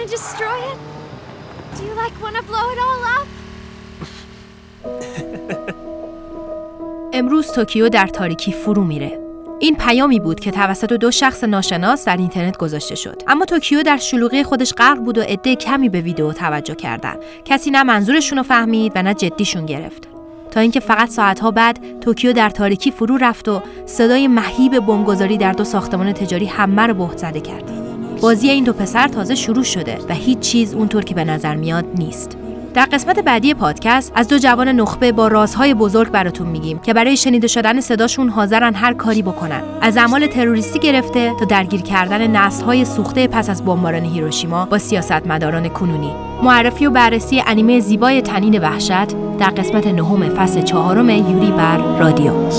wanna destroy it? Do you like wanna blow it all up? امروز توکیو در تاریکی فرو میره. این پیامی بود که توسط دو شخص ناشناس در اینترنت گذاشته شد. اما توکیو در شلوغی خودش غرق بود و عده کمی به ویدیو توجه کردن. کسی نه منظورشون رو فهمید و نه جدیشون گرفت. تا اینکه فقط ساعتها بعد توکیو در تاریکی فرو رفت و صدای مهیب بمبگذاری در دو ساختمان تجاری همه رو بهت زده کرد. بازی این دو پسر تازه شروع شده و هیچ چیز اونطور که به نظر میاد نیست. در قسمت بعدی پادکست از دو جوان نخبه با رازهای بزرگ براتون میگیم که برای شنیده شدن صداشون حاضرن هر کاری بکنن. از اعمال تروریستی گرفته تا درگیر کردن نسل‌های سوخته پس از بمباران هیروشیما با سیاستمداران کنونی. معرفی و بررسی انیمه زیبای تنین وحشت در قسمت نهم فصل چهارم یوری بر رادیو.